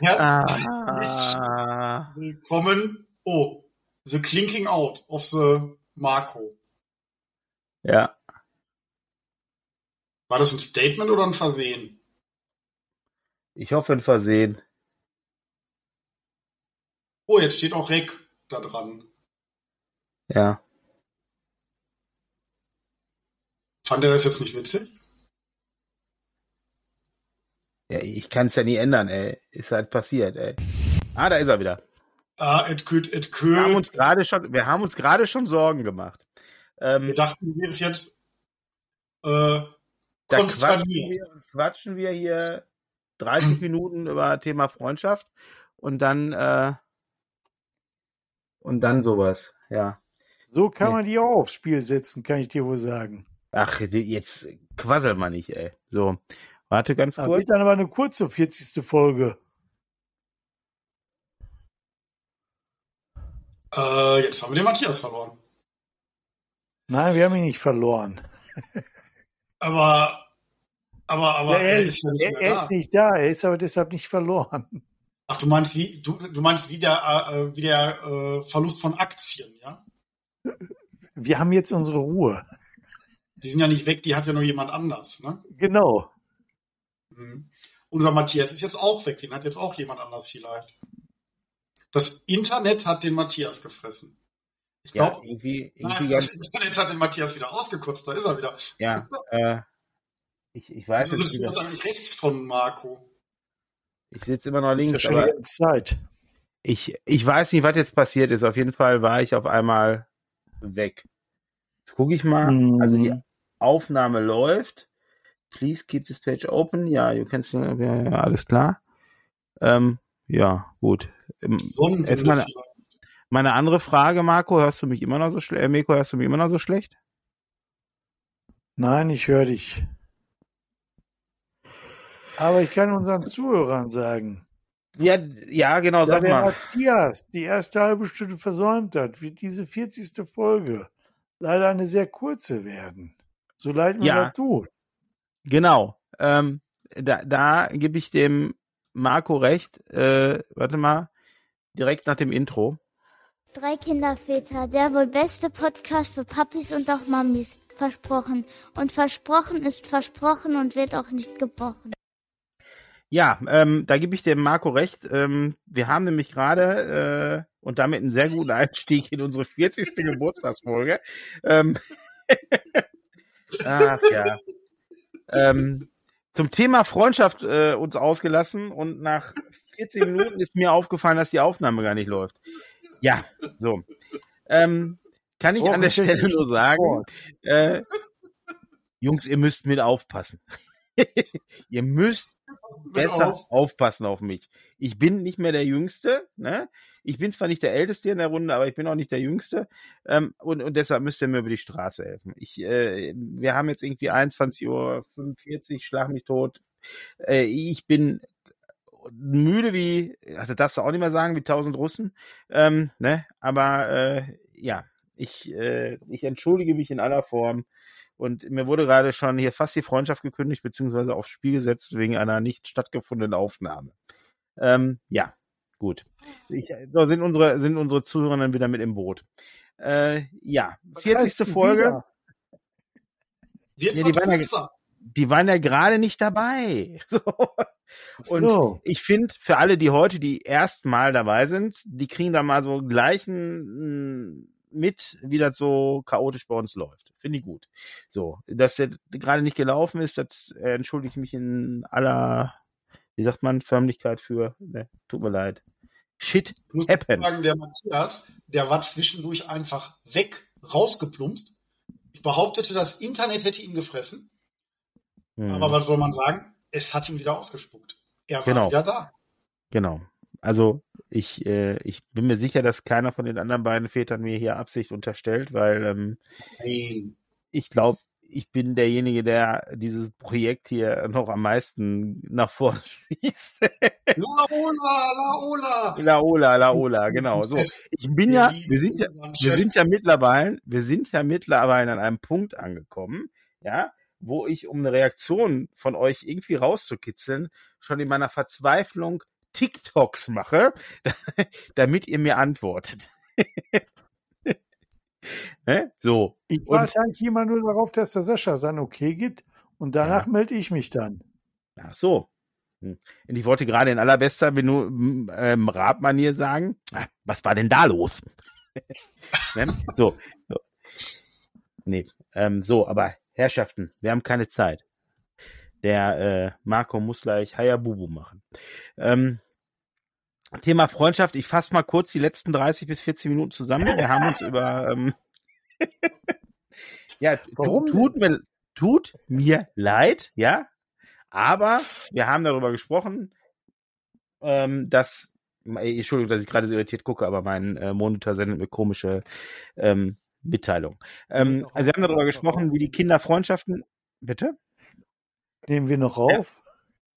Herzlich ah. willkommen. Oh, The Clinking Out of the Marco. Ja. War das ein Statement oder ein Versehen? Ich hoffe ein Versehen. Oh, jetzt steht auch Rick da dran. Ja. Fand er das jetzt nicht witzig? Ja, ich kann es ja nie ändern, ey. Ist halt passiert, ey. Ah, da ist er wieder. Ah, it could, it could. Wir haben uns gerade schon, wir haben uns gerade schon Sorgen gemacht. Ähm, wir dachten, du wärst jetzt äh, da quatschen wir, quatschen wir hier 30 Minuten über Thema Freundschaft und dann äh, und dann sowas, ja. So kann nee. man die auch aufs Spiel setzen, kann ich dir wohl sagen. Ach, jetzt quassel mal nicht, ey. So, warte ganz kurz. Das wird dann aber eine kurze 40. Folge. Äh, jetzt haben wir den Matthias verloren. Nein, wir haben ihn nicht verloren. aber, aber, aber ja, er, er, ist, ja nicht er, er ist nicht da. Er ist aber deshalb nicht verloren. Ach, du meinst wie, du, du meinst wie der, äh, wie der äh, Verlust von Aktien, ja? Wir haben jetzt unsere Ruhe. Die sind ja nicht weg, die hat ja nur jemand anders, ne? Genau. Mhm. Unser Matthias ist jetzt auch weg, den hat jetzt auch jemand anders vielleicht. Das Internet hat den Matthias gefressen. Ich glaube, ja, irgendwie, irgendwie nein, das Internet hat den Matthias wieder ausgekotzt, da ist er wieder. Ja, äh, ich, ich weiß Also sitzt du jetzt eigentlich rechts von Marco? Ich sitze immer noch links, ja aber Zeit. Ich, ich weiß nicht, was jetzt passiert ist. Auf jeden Fall war ich auf einmal weg. Jetzt gucke ich mal. Mhm. Also die Aufnahme läuft. Please keep this page open. Ja, you can ja, ja, alles klar. Ähm, ja, gut. Ähm, jetzt meine, meine andere Frage, Marco, hörst du mich immer noch so schlecht? Äh, Meko, hörst du mich immer noch so schlecht? Nein, ich höre dich. Aber ich kann unseren Zuhörern sagen. Ja, ja, genau, sag der mal. Matthias die erste halbe Stunde versäumt hat, wird diese 40. Folge leider eine sehr kurze werden. So leid mir ja, das tut. Genau. Ähm, da, da gebe ich dem Marco recht. Äh, warte mal, direkt nach dem Intro. Drei Kinderväter, der wohl beste Podcast für Papis und auch Mamis. Versprochen. Und versprochen ist versprochen und wird auch nicht gebrochen. Ja, ähm, da gebe ich dem Marco recht. Ähm, wir haben nämlich gerade äh, und damit einen sehr guten Einstieg in unsere 40. Geburtstagsfolge. Ähm, ach ja. Ähm, zum Thema Freundschaft äh, uns ausgelassen und nach 14 Minuten ist mir aufgefallen, dass die Aufnahme gar nicht läuft. Ja, so. Ähm, kann ich oh, an der Stelle nur sagen, äh, Jungs, ihr müsst mit aufpassen. ihr müsst besser auf. aufpassen auf mich. Ich bin nicht mehr der Jüngste, ne? Ich bin zwar nicht der Älteste in der Runde, aber ich bin auch nicht der Jüngste. Ähm, und, und deshalb müsst ihr mir über die Straße helfen. Ich, äh, wir haben jetzt irgendwie 21.45 Uhr, schlag mich tot. Äh, ich bin müde wie, also darfst du auch nicht mehr sagen, wie tausend Russen. Ähm, ne? Aber äh, ja, ich, äh, ich entschuldige mich in aller Form. Und mir wurde gerade schon hier fast die Freundschaft gekündigt, beziehungsweise aufs Spiel gesetzt wegen einer nicht stattgefundenen Aufnahme. Ähm, ja, gut. Ich, so sind unsere, sind unsere Zuhörer dann wieder mit im Boot. Äh, ja, 40. Folge. Ja, die, waren ja, die waren ja gerade nicht dabei. So. Und so. ich finde, für alle, die heute die erstmal dabei sind, die kriegen da mal so gleichen mit, wie das so chaotisch bei uns läuft. Finde ich gut. So, dass der gerade nicht gelaufen ist, das äh, entschuldige ich mich in aller, wie sagt man, Förmlichkeit für. Ne, tut mir leid. Shit ich muss sagen, der Matthias, der war zwischendurch einfach weg, rausgeplumpst. Ich behauptete, das Internet hätte ihn gefressen. Hm. Aber was soll man sagen? Es hat ihn wieder ausgespuckt. Er war genau. wieder da. Genau. Also ich, äh, ich bin mir sicher, dass keiner von den anderen beiden Vätern mir hier Absicht unterstellt, weil ähm, ich glaube, ich bin derjenige, der dieses Projekt hier noch am meisten nach vorne schießt. Laola, Laola. Laola, Laola, genau. So, ich bin ja, wir sind ja, wir sind ja mittlerweile, wir sind ja mittlerweile an einem Punkt angekommen, ja, wo ich, um eine Reaktion von euch irgendwie rauszukitzeln, schon in meiner Verzweiflung TikToks mache, damit ihr mir antwortet. ne? So. Ich warte eigentlich immer nur darauf, dass der Sascha sein Okay gibt und danach ja. melde ich mich dann. Ach so. Hm. Und ich wollte gerade in allerbester ähm, Rabmanier sagen, ah, was war denn da los? ne? so, so. Nee, ähm, so, aber Herrschaften, wir haben keine Zeit. Der äh, Marco muss gleich Hayabubu machen. Ähm, Thema Freundschaft, ich fasse mal kurz die letzten 30 bis 40 Minuten zusammen. Wir haben uns über ähm, ja, tu, tut mir tut mir leid, ja, aber wir haben darüber gesprochen, ähm, dass Entschuldigung, dass ich gerade so irritiert gucke, aber mein äh, Monitor sendet mir komische ähm, Mitteilung. Ähm, also wir haben darüber gesprochen, wie die Kinder Freundschaften. Bitte? Nehmen wir noch auf?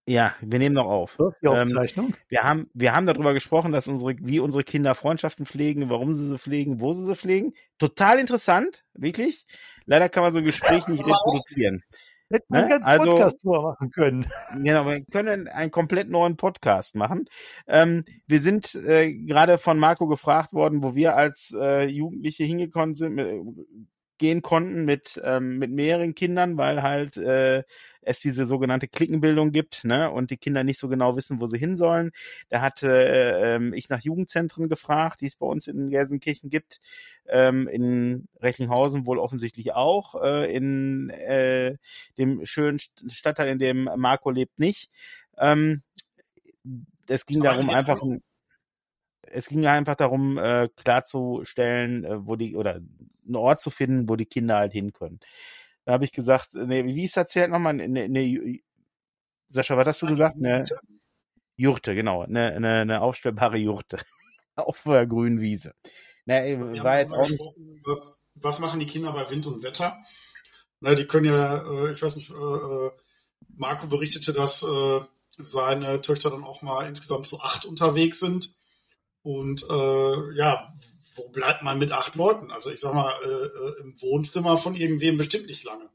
Ja, wir nehmen noch auf. Die ähm, Aufzeichnung. Ähm, wir haben, wir haben darüber gesprochen, dass unsere, wie unsere Kinder Freundschaften pflegen, warum sie sie pflegen, wo sie sie pflegen. Total interessant, wirklich. Leider kann man so ein Gespräch nicht reproduzieren. Hätten wir ne? einen ganzen also, Podcast machen können. Genau, wir können einen komplett neuen Podcast machen. Ähm, wir sind äh, gerade von Marco gefragt worden, wo wir als äh, Jugendliche hingekommen sind, äh, gehen konnten mit, ähm, mit mehreren Kindern, weil halt äh, es diese sogenannte Klickenbildung gibt, ne, und die Kinder nicht so genau wissen, wo sie hin sollen. Da hatte äh, ich nach Jugendzentren gefragt, die es bei uns in Gelsenkirchen gibt, ähm, in Recklinghausen wohl offensichtlich auch, äh, in äh, dem schönen Stadtteil, in dem Marco lebt, nicht. Ähm, es ging darum, einfach es ging einfach darum, äh, klarzustellen, äh, wo die, oder einen Ort zu finden, wo die Kinder halt hin können. Da habe ich gesagt, nee, wie ist erzählt nochmal? Ne, ne, Sascha, was hast du gesagt? Eine Jurte, genau. Eine, eine, eine aufstellbare Jurte auf der grünen Wiese. Na, war jetzt auch was, was machen die Kinder bei Wind und Wetter? Na, die können ja, äh, ich weiß nicht, äh, äh, Marco berichtete, dass seine Töchter dann auch mal insgesamt so acht unterwegs sind. Und äh, ja, wo bleibt man mit acht Leuten? Also ich sag mal, äh, äh, im Wohnzimmer von irgendwem bestimmt nicht lange.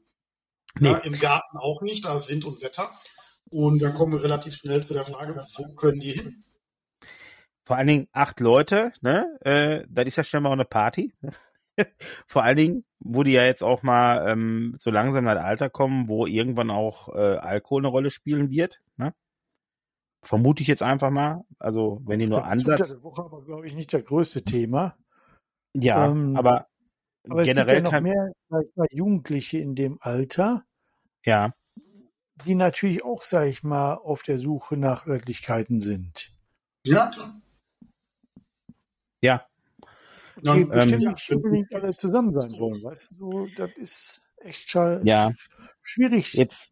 Nee. Ja, Im Garten auch nicht, da ist Wind und Wetter. Und dann kommen wir relativ schnell zu der Frage, wo können die hin? Vor allen Dingen acht Leute, ne? Äh, das ist ja schon mal eine Party. Vor allen Dingen, wo die ja jetzt auch mal ähm, so langsam in ein Alter kommen, wo irgendwann auch äh, Alkohol eine Rolle spielen wird. Ne? Vermute ich jetzt einfach mal. Also, wenn die nur Ansatz. Das ist Woche aber, glaube ich, nicht das größte Thema. Ja, ähm, aber, aber generell es gibt ja noch mehr mal, Jugendliche in dem Alter. Ja. Die natürlich auch, sage ich mal, auf der Suche nach Örtlichkeiten sind. Ja, klar. Ja. Die ähm, bestimmt nicht unbedingt alle zusammen sein wollen, weißt du, das ist echt ja. schwierig Jetzt,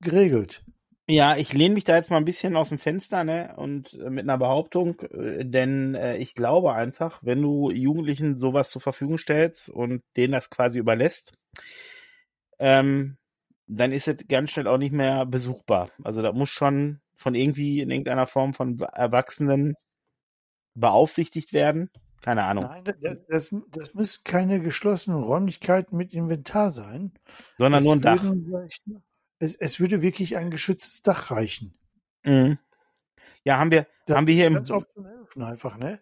geregelt. Ja, ich lehne mich da jetzt mal ein bisschen aus dem Fenster, ne, und äh, mit einer Behauptung, äh, denn äh, ich glaube einfach, wenn du Jugendlichen sowas zur Verfügung stellst und denen das quasi überlässt, ähm, dann ist es ganz schnell auch nicht mehr besuchbar. Also da muss schon von irgendwie in irgendeiner Form von Erwachsenen beaufsichtigt werden. Keine Ahnung. Nein, das, das, müssen keine geschlossenen Räumlichkeiten mit Inventar sein. Sondern das nur ein Dach. Es, es würde wirklich ein geschütztes Dach reichen. Mhm. Ja, haben wir, da haben wir hier im. Oft helfen einfach, ne?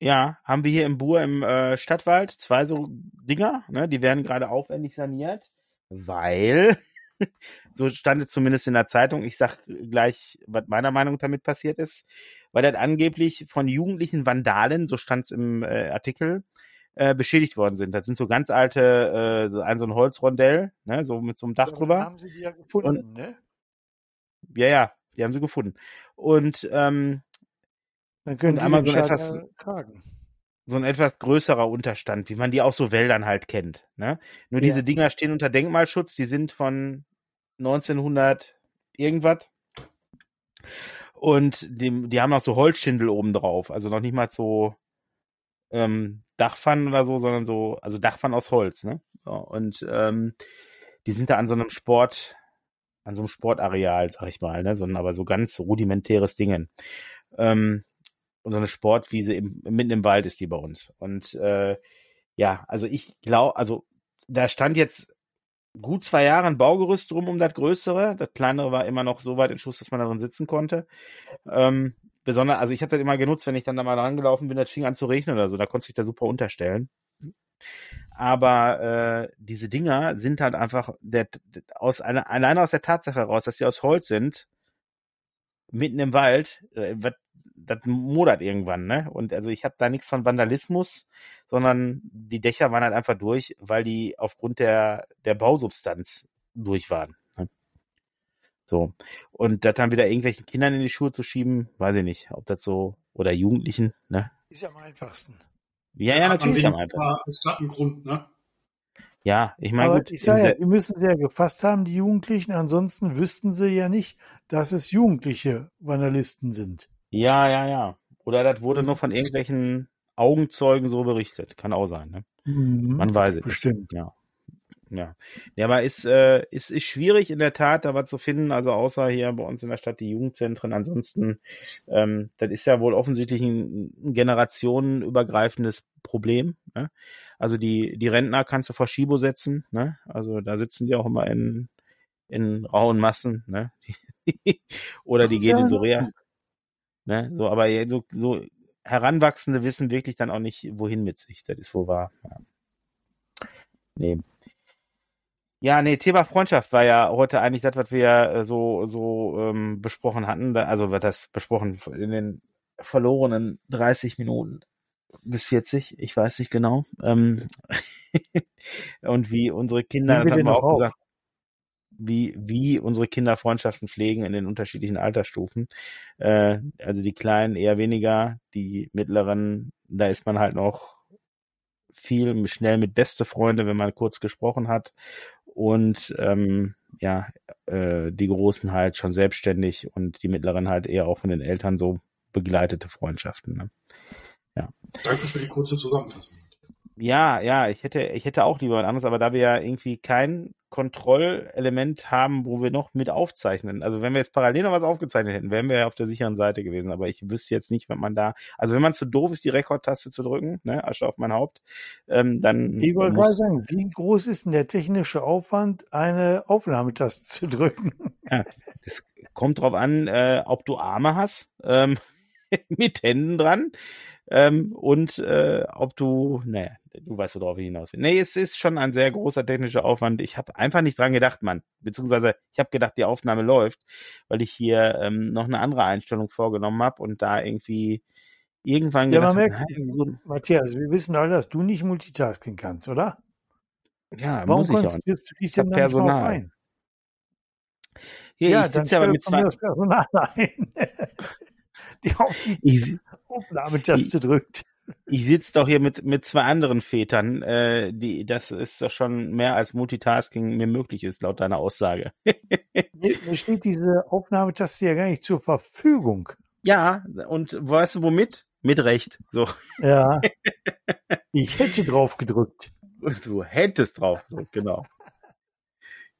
Ja, haben wir hier im Bur im äh, Stadtwald zwei so Dinger, ne? Die werden gerade aufwendig saniert, weil, so stand es zumindest in der Zeitung, ich sag gleich, was meiner Meinung damit passiert ist, weil das angeblich von jugendlichen Vandalen, so stand es im äh, Artikel, äh, beschädigt worden sind. Das sind so ganz alte, äh, ein so ein Holzrondell, ne, so mit so einem Dach ja, drüber. Haben sie die ja gefunden, und, ne? Ja, ja, die haben sie gefunden. Und ähm, dann können die einmal so ein etwas tragen. so ein etwas größerer Unterstand, wie man die aus so Wäldern halt kennt. Ne? Nur ja. diese Dinger stehen unter Denkmalschutz, die sind von 1900 irgendwas. Und die, die haben auch so Holzschindel oben drauf, also noch nicht mal so ähm, Dachpfannen oder so, sondern so, also Dachpfannen aus Holz, ne? Und ähm, die sind da an so einem Sport, an so einem Sportareal, sag ich mal, ne? So, aber so ganz rudimentäres Dingen. Ähm, und so eine Sportwiese im, mitten im Wald ist die bei uns. Und äh, ja, also ich glaube, also da stand jetzt gut zwei Jahre ein Baugerüst drum um das Größere. Das Kleinere war immer noch so weit in Schuss, dass man darin sitzen konnte. Ähm, besonders, also ich habe das immer genutzt, wenn ich dann da mal rangelaufen bin, das fing an zu regnen oder so, da konnte ich da super unterstellen. Aber äh, diese Dinger sind halt einfach der, aus einer, alleine aus der Tatsache heraus, dass sie aus Holz sind, mitten im Wald, äh, wird, das modert irgendwann, ne? Und also ich habe da nichts von Vandalismus, sondern die Dächer waren halt einfach durch, weil die aufgrund der, der Bausubstanz durch waren. So. Und das dann wieder irgendwelchen Kindern in die Schuhe zu schieben, weiß ich nicht, ob das so, oder Jugendlichen, ne? Ist ja am einfachsten. Ja, ja, natürlich ist am einfachsten. Ist ein Grund, ne? Ja, ich meine, gut. Ich sage ja, die müssen sie ja gefasst haben, die Jugendlichen. Ansonsten wüssten sie ja nicht, dass es jugendliche Vandalisten sind. Ja, ja, ja. Oder das wurde nur von irgendwelchen Augenzeugen so berichtet. Kann auch sein, ne? Mhm, Man weiß es. Bestimmt. Ja. Ja. Ja, aber ist, äh, ist, ist schwierig in der Tat, da was zu finden, also außer hier bei uns in der Stadt die Jugendzentren. Ansonsten, ähm, das ist ja wohl offensichtlich ein, generationenübergreifendes Problem. Ne? Also die, die Rentner kannst du vor Schibo setzen, ne? Also da sitzen die auch immer in, in rauen Massen, ne? Oder die gehen in so Reha. Ne? So, aber so, so Heranwachsende wissen wirklich dann auch nicht, wohin mit sich. Das ist wohl wahr. Ja. Nee. Ja, nee, Thema Freundschaft war ja heute eigentlich das, was wir äh, so, so ähm, besprochen hatten. Also wird das besprochen in den verlorenen 30 Minuten bis 40, ich weiß nicht genau. Ähm und wie unsere Kinder, das haben wir auch, auch gesagt, wie, wie unsere Kinder Freundschaften pflegen in den unterschiedlichen Altersstufen. Äh, also die Kleinen eher weniger, die Mittleren, da ist man halt noch viel schnell mit beste Freunde, wenn man kurz gesprochen hat und ähm, ja, äh, die Großen halt schon selbstständig und die Mittleren halt eher auch von den Eltern so begleitete Freundschaften. Ne? Ja. Danke für die kurze Zusammenfassung. Ja, ja, ich hätte, ich hätte auch lieber was anderes, aber da wir ja irgendwie kein Kontrollelement haben, wo wir noch mit aufzeichnen. Also wenn wir jetzt parallel noch was aufgezeichnet hätten, wären wir ja auf der sicheren Seite gewesen. Aber ich wüsste jetzt nicht, wenn man da, also wenn man zu doof ist, die Rekordtaste zu drücken, ne, Asche auf mein Haupt, ähm, dann. Ich wollte mal sagen, wie groß ist denn der technische Aufwand, eine Aufnahmetaste zu drücken? Ja, das kommt drauf an, äh, ob du Arme hast, ähm, mit Händen dran. Ähm, und äh, ob du, naja, du weißt, worauf ich hinaus will. Nee, es ist schon ein sehr großer technischer Aufwand. Ich habe einfach nicht dran gedacht, Mann. Beziehungsweise ich habe gedacht, die Aufnahme läuft, weil ich hier ähm, noch eine andere Einstellung vorgenommen habe und da irgendwie irgendwann ja, gedacht man merkt, so, Matthias, wir wissen alle, dass du nicht multitasking kannst, oder? Ja, Warum muss ich konzentrierst du dich denn dann Personal. ein? Hier, ja, ich sitze ja mit zwei... Das Personal ein. die auf die Aufnahmetaste drückt. Ich sitze doch hier mit, mit zwei anderen Vätern. Äh, die, das ist doch schon mehr als Multitasking mir möglich ist, laut deiner Aussage. mir steht diese Aufnahmetaste ja gar nicht zur Verfügung. Ja, und weißt du womit? Mit Recht. So. Ja. Ich hätte drauf gedrückt. Du hättest drauf gedrückt, genau.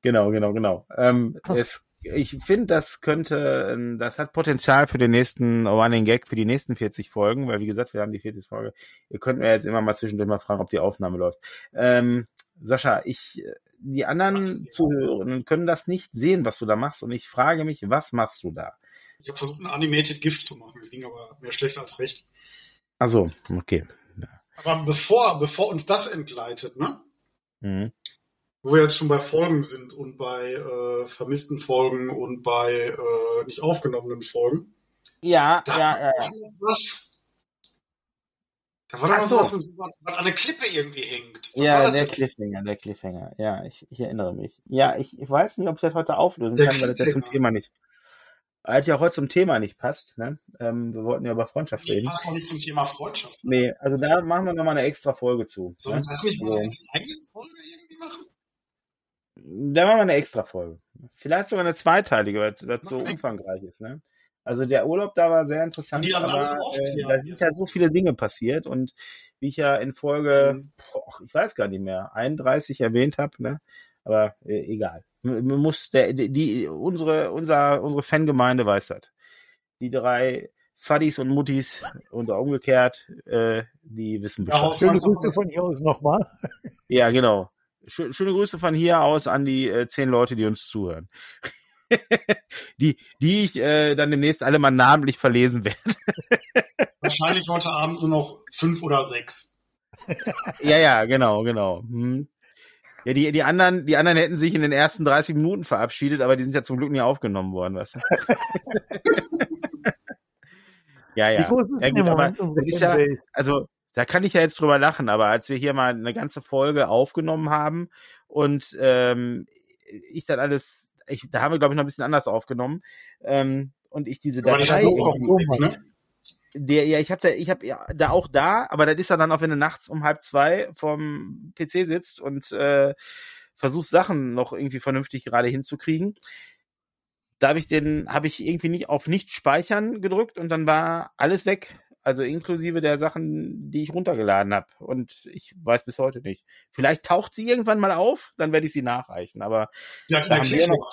Genau, genau, genau. Ähm, es ich finde, das könnte, das hat Potenzial für den nächsten Running Gag, für die nächsten 40 Folgen, weil wie gesagt, wir haben die 40 Folge. Ihr könnt mir jetzt immer mal zwischendurch mal fragen, ob die Aufnahme läuft. Ähm, Sascha, ich, die anderen Zuhörenden können das nicht sehen, was du da machst, und ich frage mich, was machst du da? Ich habe versucht, ein Animated Gift zu machen. Es ging aber mehr schlecht als recht. Also, okay. Ja. Aber bevor, bevor uns das entgleitet, ne? Mhm wo wir jetzt schon bei Folgen sind und bei äh, vermissten Folgen und bei äh, nicht aufgenommenen Folgen. Ja, da ja, ja. Was, da war doch noch so. was, was an der Klippe irgendwie hängt. Was ja, der Cliffhanger, der Cliffhanger. Ja, ich, ich erinnere mich. Ja, ich, ich weiß nicht, ob ich das heute auflösen der kann, weil das ja zum Thema nicht. Weil ja heute zum Thema nicht passt. Ne? Ähm, wir wollten ja über Freundschaft nee, reden. Passt doch nicht zum Thema Freundschaft. Nee, also da machen wir nochmal eine extra Folge zu. Sollen ne? wir das nicht mal eine eigene Folge irgendwie machen? Da machen wir eine extra Folge. Vielleicht sogar eine zweiteilige, weil es so umfangreich ist. Ne? Also der Urlaub da war sehr interessant, aber äh, da sind ja so viele Dinge passiert und wie ich ja in Folge, mhm. boah, ich weiß gar nicht mehr, 31 erwähnt habe, ne? aber äh, egal. Man muss der, die, unsere, unser, unsere Fangemeinde weiß das. Die drei Fadis und Muttis und umgekehrt, äh, die wissen Bescheid. Ja, Schöne Grüße von hier aus nochmal. Ja, genau. Schöne Grüße von hier aus an die äh, zehn Leute, die uns zuhören. die, die ich äh, dann demnächst alle mal namentlich verlesen werde. Wahrscheinlich heute Abend nur noch fünf oder sechs. ja, ja, genau, genau. Hm. Ja, die, die anderen, die anderen hätten sich in den ersten 30 Minuten verabschiedet, aber die sind ja zum Glück nie aufgenommen worden, was? ja, ja. ja gut, aber das ist ja, also da kann ich ja jetzt drüber lachen, aber als wir hier mal eine ganze Folge aufgenommen haben und ähm, ich dann alles, ich, da haben wir glaube ich noch ein bisschen anders aufgenommen ähm, und ich diese Datei, ich, ne? der, ja, ich habe da, ich habe ja, da auch da, aber das ist ja dann auch, wenn du nachts um halb zwei vom PC sitzt und äh, versuchst Sachen noch irgendwie vernünftig gerade hinzukriegen. Da habe ich den, habe ich irgendwie nicht auf nicht speichern gedrückt und dann war alles weg. Also inklusive der Sachen, die ich runtergeladen habe. Und ich weiß bis heute nicht. Vielleicht taucht sie irgendwann mal auf, dann werde ich sie nachreichen. Aber ja, da haben wir noch,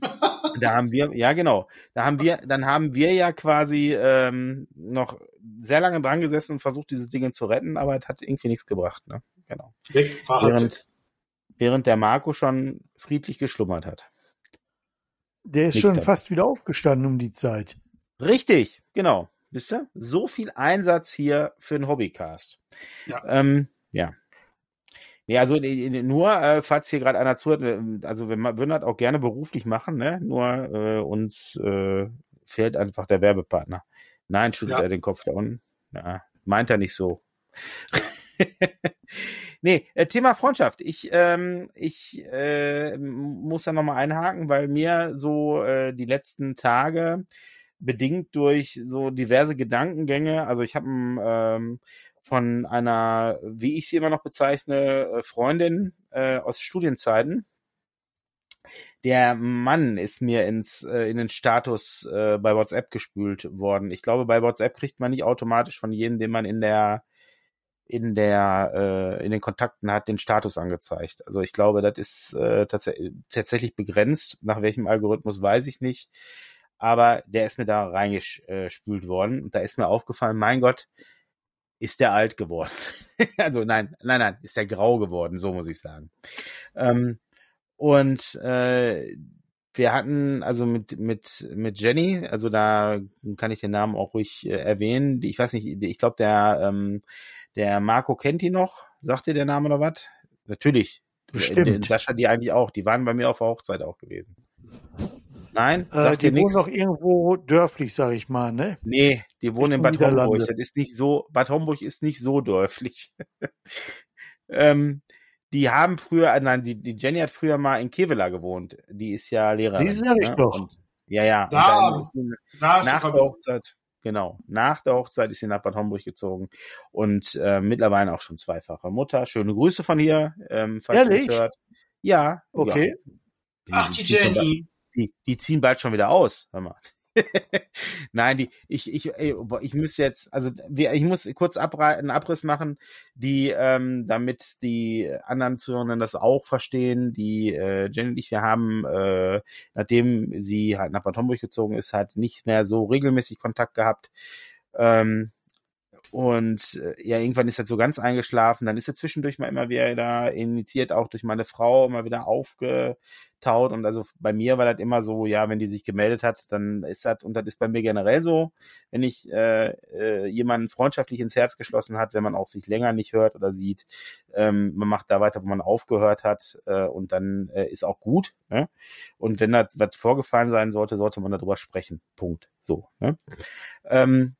da haben wir, ja genau, da haben wir, dann haben wir ja quasi ähm, noch sehr lange dran gesessen und versucht, diese Dinge zu retten, aber es hat irgendwie nichts gebracht. Ne? Genau. Während, während der Marco schon friedlich geschlummert hat. Der ist Liegt schon dann. fast wieder aufgestanden um die Zeit. Richtig, genau. Wisst ihr? So viel Einsatz hier für einen Hobbycast. Ja. Ähm, ja. Nee, also nur, äh, falls hier gerade einer zuhört, äh, also wir würden das auch gerne beruflich machen, ne? Nur äh, uns äh, fehlt einfach der Werbepartner. Nein, schüttelt ja. er den Kopf da unten. Ja, meint er nicht so. nee, äh, Thema Freundschaft. Ich, ähm, ich äh, muss da nochmal einhaken, weil mir so äh, die letzten Tage bedingt durch so diverse Gedankengänge. Also ich habe ähm, von einer, wie ich sie immer noch bezeichne, äh, Freundin äh, aus Studienzeiten. Der Mann ist mir ins äh, in den Status äh, bei WhatsApp gespült worden. Ich glaube, bei WhatsApp kriegt man nicht automatisch von jedem, den man in der in der äh, in den Kontakten hat, den Status angezeigt. Also ich glaube, das ist äh, tats tatsächlich begrenzt. Nach welchem Algorithmus weiß ich nicht aber der ist mir da reingespült worden und da ist mir aufgefallen, mein Gott, ist der alt geworden. also nein, nein, nein, ist der grau geworden, so muss ich sagen. Ähm, und äh, wir hatten also mit mit mit Jenny, also da kann ich den Namen auch ruhig äh, erwähnen. Ich weiß nicht, ich glaube der ähm, der Marco kennt die noch. Sagt dir der Name noch was? Natürlich. Bestimmt. Sascha die eigentlich auch. Die waren bei mir auf der Hochzeit auch gewesen. Nein, äh, die wohnen noch irgendwo dörflich, sag ich mal, ne? Nee, die wohnen in Bad Homburg. Das ist nicht so, Bad Homburg ist nicht so dörflich. ähm, die haben früher, äh, nein, die, die Jenny hat früher mal in Kevela gewohnt. Die ist ja Lehrerin. Die sag ich ne? doch. Und, ja, ja. Da, da nach der Hochzeit, genau, nach der Hochzeit ist sie nach Bad Homburg gezogen und äh, mittlerweile auch schon zweifache Mutter. Schöne Grüße von hier, ähm, falls Ehrlich? hört. Ja. Okay. Ja. Ach, die Jenny die, die ziehen bald schon wieder aus. Hör mal. Nein, die, ich, ich, ich muss jetzt, also ich muss kurz einen Abriss machen, die, ähm, damit die anderen Zuhörenden das auch verstehen. Die äh, Jenny und ich, wir haben, äh, nachdem sie halt nach Bad Homburg gezogen ist, halt nicht mehr so regelmäßig Kontakt gehabt. Ähm, und äh, ja, irgendwann ist er so ganz eingeschlafen. Dann ist er zwischendurch mal immer wieder initiiert, auch durch meine Frau, immer wieder aufgetaut. Und also bei mir war das immer so, ja, wenn die sich gemeldet hat, dann ist das, und das ist bei mir generell so, wenn ich äh, äh, jemanden freundschaftlich ins Herz geschlossen hat, wenn man auch sich länger nicht hört oder sieht, ähm, man macht da weiter, wo man aufgehört hat, äh, und dann äh, ist auch gut. Ne? Und wenn das was vorgefallen sein sollte, sollte man darüber sprechen. Punkt. So. Ne? Ähm,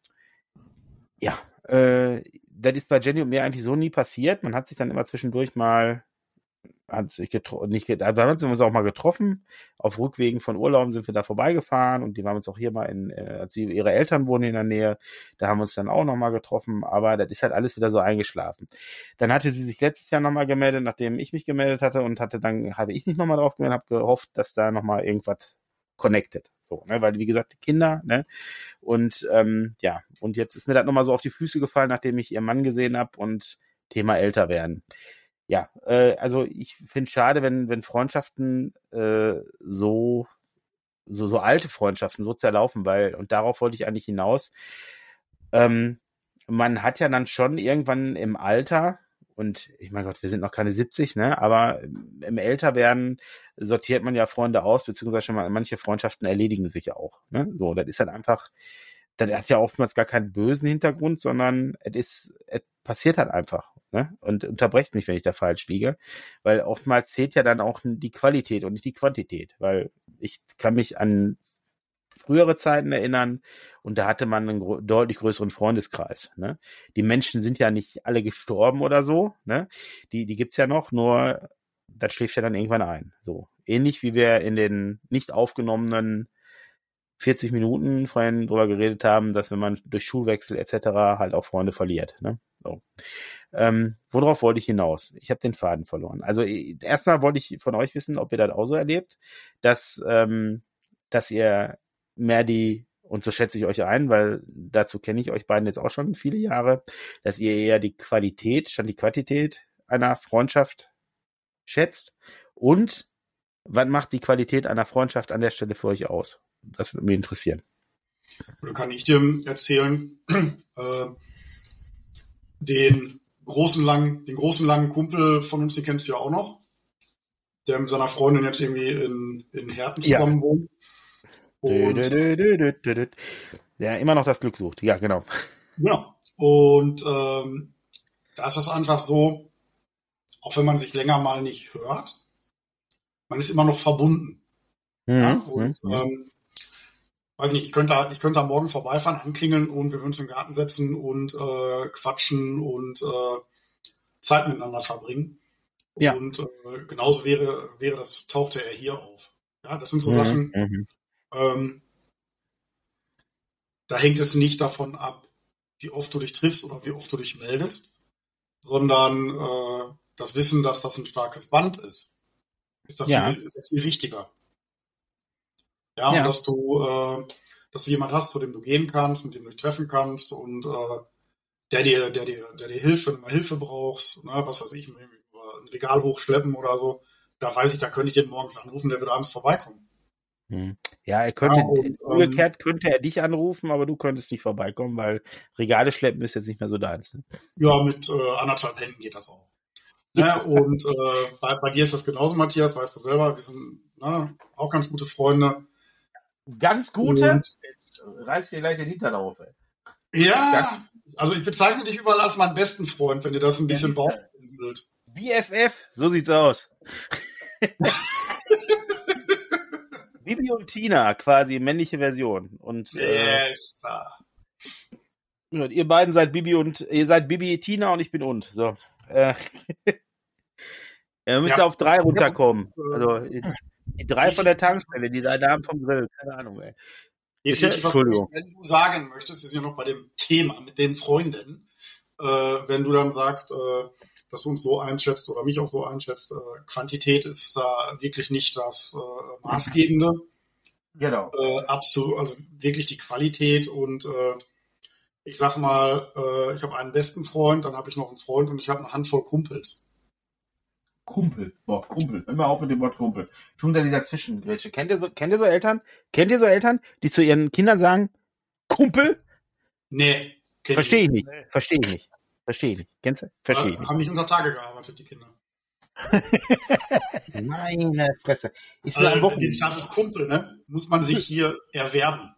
ja, äh, das ist bei Jenny und mir eigentlich so nie passiert. Man hat sich dann immer zwischendurch mal hat sich getroffen, nicht wir haben uns auch mal getroffen. Auf Rückwegen von Urlauben sind wir da vorbeigefahren und die waren uns auch hier mal in, äh, als sie, ihre Eltern wohnen in der Nähe, da haben wir uns dann auch nochmal getroffen, aber das ist halt alles wieder so eingeschlafen. Dann hatte sie sich letztes Jahr nochmal gemeldet, nachdem ich mich gemeldet hatte und hatte dann, habe ich nicht nochmal drauf gemeldet, habe gehofft, dass da nochmal irgendwas connected. So, ne? Weil, wie gesagt, Kinder, ne? Und ähm, ja, und jetzt ist mir das nochmal so auf die Füße gefallen, nachdem ich ihren Mann gesehen habe und Thema älter werden. Ja, äh, also ich finde schade, wenn, wenn Freundschaften äh, so, so, so alte Freundschaften so zerlaufen, weil, und darauf wollte ich eigentlich hinaus, ähm, man hat ja dann schon irgendwann im Alter, und ich mein Gott, wir sind noch keine 70, ne? Aber im Älterwerden sortiert man ja Freunde aus, beziehungsweise schon mal manche Freundschaften erledigen sich ja auch. Ne? So, das ist halt einfach, das hat ja oftmals gar keinen bösen Hintergrund, sondern es ist, es passiert halt einfach. Ne? Und unterbrecht mich, wenn ich da falsch liege. Weil oftmals zählt ja dann auch die Qualität und nicht die Quantität. Weil ich kann mich an frühere Zeiten erinnern und da hatte man einen deutlich größeren Freundeskreis. Ne? Die Menschen sind ja nicht alle gestorben oder so, ne? Die, die gibt's ja noch, nur das schläft ja dann irgendwann ein. So. Ähnlich wie wir in den nicht aufgenommenen 40 Minuten vorhin drüber geredet haben, dass wenn man durch Schulwechsel etc. halt auch Freunde verliert. Ne? So. Ähm, worauf wollte ich hinaus? Ich habe den Faden verloren. Also erstmal wollte ich von euch wissen, ob ihr das auch so erlebt, dass, ähm, dass ihr mehr die, und so schätze ich euch ein, weil dazu kenne ich euch beiden jetzt auch schon viele Jahre, dass ihr eher die Qualität statt die Quantität einer Freundschaft schätzt und was macht die Qualität einer Freundschaft an der Stelle für euch aus? Das würde mich interessieren. Kann ich dir erzählen, äh, den großen langen, den großen langen Kumpel von uns, den kennst du ja auch noch, der mit seiner Freundin jetzt irgendwie in, in Herten zusammen ja. wohnt. Und, ja, immer noch das Glück sucht. Ja, genau. Ja, und ähm, da ist das einfach so, auch wenn man sich länger mal nicht hört, man ist immer noch verbunden. Mhm. Ja, und mhm. ähm, weiß nicht, ich könnte, ich könnte am Morgen vorbeifahren, anklingeln und wir würden uns in den Garten setzen und äh, quatschen und äh, Zeit miteinander verbringen. Ja. Und äh, genauso wäre, wäre das, tauchte er hier auf. Ja, das sind so mhm. Sachen, mhm. Ähm, da hängt es nicht davon ab, wie oft du dich triffst oder wie oft du dich meldest, sondern äh, das Wissen, dass das ein starkes Band ist, ist da ja. viel, ist da viel wichtiger. Ja, ja, und dass du, äh, dass du jemand hast, zu dem du gehen kannst, mit dem du dich treffen kannst und äh, der dir, der dir, der dir hilft, wenn du mal Hilfe brauchst, ne, was weiß ich, ein Regal hochschleppen oder so, da weiß ich, da könnte ich den morgens anrufen, der wird abends vorbeikommen. Hm. Ja, er könnte, ja, und, umgekehrt ähm, könnte er dich anrufen, aber du könntest nicht vorbeikommen, weil Regale schleppen ist jetzt nicht mehr so deins. Ne? Ja, mit äh, anderthalb Händen geht das auch. Ne? Und äh, bei, bei, dir ist das genauso, Matthias, weißt du selber, wir sind ne, auch ganz gute Freunde. Ganz gute? Und, jetzt reißt dir gleich den Hintern auf, ey. Ja, also ich bezeichne dich überall als meinen besten Freund, wenn dir das ein bisschen ja, bauchpinselt. BFF, so sieht's aus. Bibi und Tina, quasi männliche Version. Und, äh, yes. Äh, ihr beiden seid Bibi und ihr seid Bibi, Tina und ich bin und. So. Äh, ihr müsst ja. auf drei runterkommen. Also die drei von der Tankstelle, die drei Damen vom Grill, keine Ahnung, ey. Definitiv, was, wenn du sagen möchtest, wir sind ja noch bei dem Thema mit den Freunden, äh, wenn du dann sagst, äh, dass du uns so einschätzt oder mich auch so einschätzt. Äh, Quantität ist da wirklich nicht das äh, Maßgebende. Genau. Äh, absolut, also wirklich die Qualität und äh, ich sag mal, äh, ich habe einen besten Freund, dann habe ich noch einen Freund und ich habe eine Handvoll Kumpels. Kumpel, boah, Kumpel, immer auf mit dem Wort Kumpel. Schon dass ich dazwischen grätsche. Kennt ihr so, kennt ihr so Eltern? Kennt ihr so Eltern, die zu ihren Kindern sagen, Kumpel? Nee. Verstehe ich nicht. Nee. Verstehe ich nicht. Verstehe ich. Kennst du? Verstehe ich nicht. Haben nicht unter Tage gearbeitet, die Kinder. Meine Fresse. Ist also, am Wochenende. Den Status Kumpel, ne? Muss man sich hier erwerben.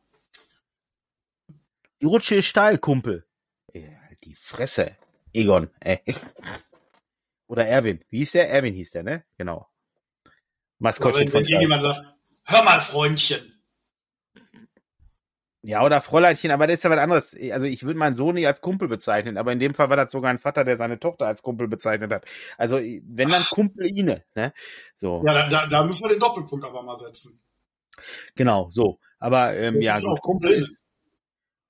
Die Rutsche ist steil, Kumpel. Ja, die Fresse. Egon, ey. Oder Erwin. Wie hieß der? Erwin hieß der, ne? Genau. Maskottchen wenn, wenn von jemand sagt, hör mal, Freundchen. Ja, oder Fräuleinchen, aber das ist ja was anderes. Also ich würde meinen Sohn nicht als Kumpel bezeichnen, aber in dem Fall war das sogar ein Vater, der seine Tochter als Kumpel bezeichnet hat. Also wenn dann Kumpel Ine, ne? So. Ja, da, da müssen wir den Doppelpunkt aber mal setzen. Genau, so. Aber ähm, ja, gut. Kumpel,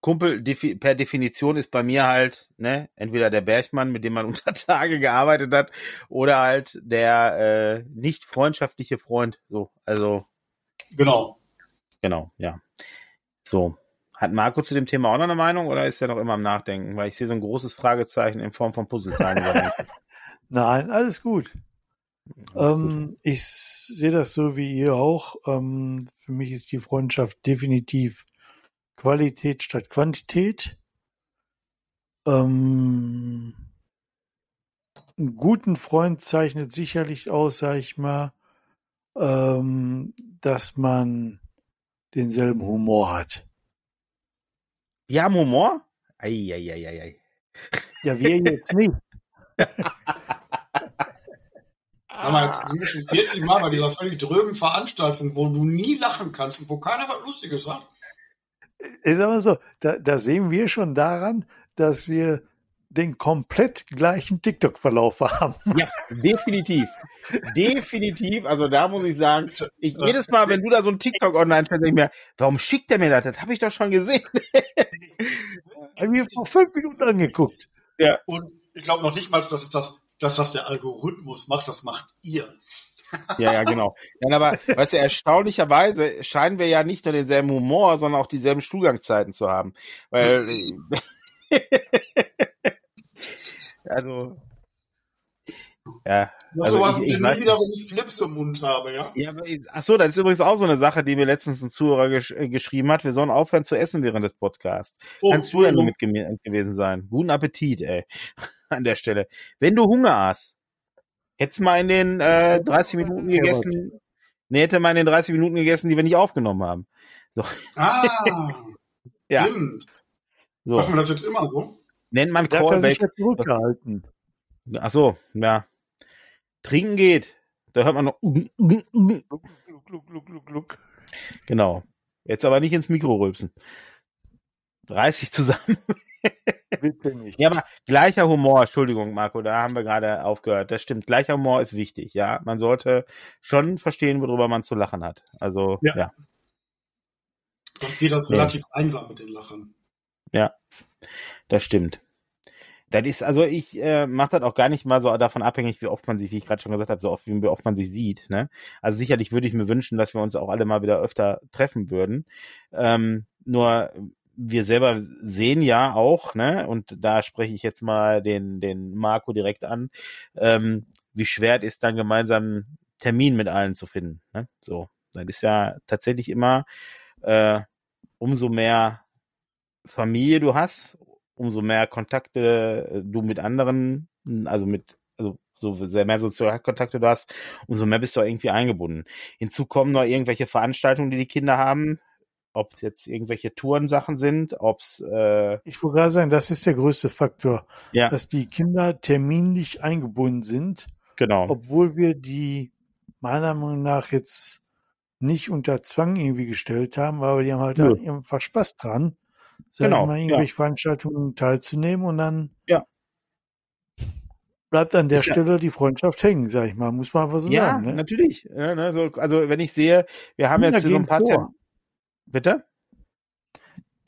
Kumpel defi per Definition ist bei mir halt, ne, entweder der Bergmann, mit dem man unter Tage gearbeitet hat, oder halt der äh, nicht freundschaftliche Freund. So, also. Genau. Genau, ja. So. Hat Marco zu dem Thema auch noch eine Meinung oder ist er noch immer am Nachdenken? Weil ich sehe so ein großes Fragezeichen in Form von Puzzleteilen. Nein, alles gut. Ähm, ich sehe das so wie ihr auch. Ähm, für mich ist die Freundschaft definitiv Qualität statt Quantität. Ähm, einen guten Freund zeichnet sicherlich aus, sag ich mal, ähm, dass man denselben Humor hat. Wir haben Humor? Eieieiei. Ja, wir jetzt nicht. Aber du bist schon 40 Mal bei dieser völlig drögen Veranstaltung, wo du nie lachen kannst und wo keiner was Lustiges sagt. Ich sag mal so, da, da sehen wir schon daran, dass wir den komplett gleichen TikTok-Verlauf haben. Ja, definitiv. definitiv. Also da muss ich sagen, ich, jedes Mal, wenn du da so ein TikTok online stellst, denke ich mir, warum schickt der mir das? Das habe ich doch schon gesehen. Haben wir vor fünf Minuten angeguckt. Ja. Und ich glaube noch nicht mal, dass es das, dass das der Algorithmus macht, das macht ihr. ja, ja, genau. Ja, aber weißt du, erstaunlicherweise scheinen wir ja nicht nur denselben Humor, sondern auch dieselben Stuhlgangszeiten zu haben. Weil Also, ja. Also so was ich, ich weiß, wieder, wenn ich Flips im Mund habe, ja? Ja, ach so, das ist übrigens auch so eine Sache, die mir letztens ein Zuhörer gesch äh, geschrieben hat. Wir sollen aufhören zu essen während des Podcasts. Oh, Kannst du ja nur mit gewesen sein. Guten Appetit, ey. An der Stelle. Wenn du Hunger hast, hättest du mal in den äh, 30 Minuten gegessen. Nee, hätte mal in den 30 Minuten gegessen, die wir nicht aufgenommen haben. So. Ah, ja. stimmt. So. Machen wir das jetzt immer so? Nennt man Callback. Ja zurückgehalten. Ach so, ja. Trinken geht. Da hört man noch. Genau. Jetzt aber nicht ins Mikro rülpsen. Reiß dich zusammen. Bitte nicht. Ja, aber gleicher Humor, Entschuldigung, Marco, da haben wir gerade aufgehört. Das stimmt. Gleicher Humor ist wichtig, ja. Man sollte schon verstehen, worüber man zu lachen hat. Also, ja. ja. Sonst wird das ja. relativ einsam mit den Lachen. Ja. Das stimmt. Das ist, also ich äh, mache das auch gar nicht mal so davon abhängig, wie oft man sich, wie ich gerade schon gesagt habe, so oft wie oft man sich sieht. Ne? Also sicherlich würde ich mir wünschen, dass wir uns auch alle mal wieder öfter treffen würden. Ähm, nur wir selber sehen ja auch, ne, und da spreche ich jetzt mal den, den Marco direkt an, ähm, wie schwer es ist, dann gemeinsam einen Termin mit allen zu finden. Ne? So, das ist ja tatsächlich immer äh, umso mehr Familie du hast, umso mehr Kontakte äh, du mit anderen, also mit, also so sehr mehr Sozialkontakte du hast, umso mehr bist du irgendwie eingebunden. Hinzu kommen noch irgendwelche Veranstaltungen, die die Kinder haben, ob es jetzt irgendwelche Tourensachen sind, ob es äh Ich wollte gerade sagen, das ist der größte Faktor, ja. dass die Kinder terminlich eingebunden sind. Genau. Obwohl wir die meiner Meinung nach jetzt nicht unter Zwang irgendwie gestellt haben, aber die haben halt ja. einfach Spaß dran genau, mal, irgendwelche ja. Veranstaltungen teilzunehmen und dann ja. bleibt an der ist Stelle ja. die Freundschaft hängen, sag ich mal, muss man einfach so ja, sagen. Ja, ne? natürlich. Ja, ne, so, also wenn ich sehe, wir haben Kinder jetzt so ein paar vor. Bitte?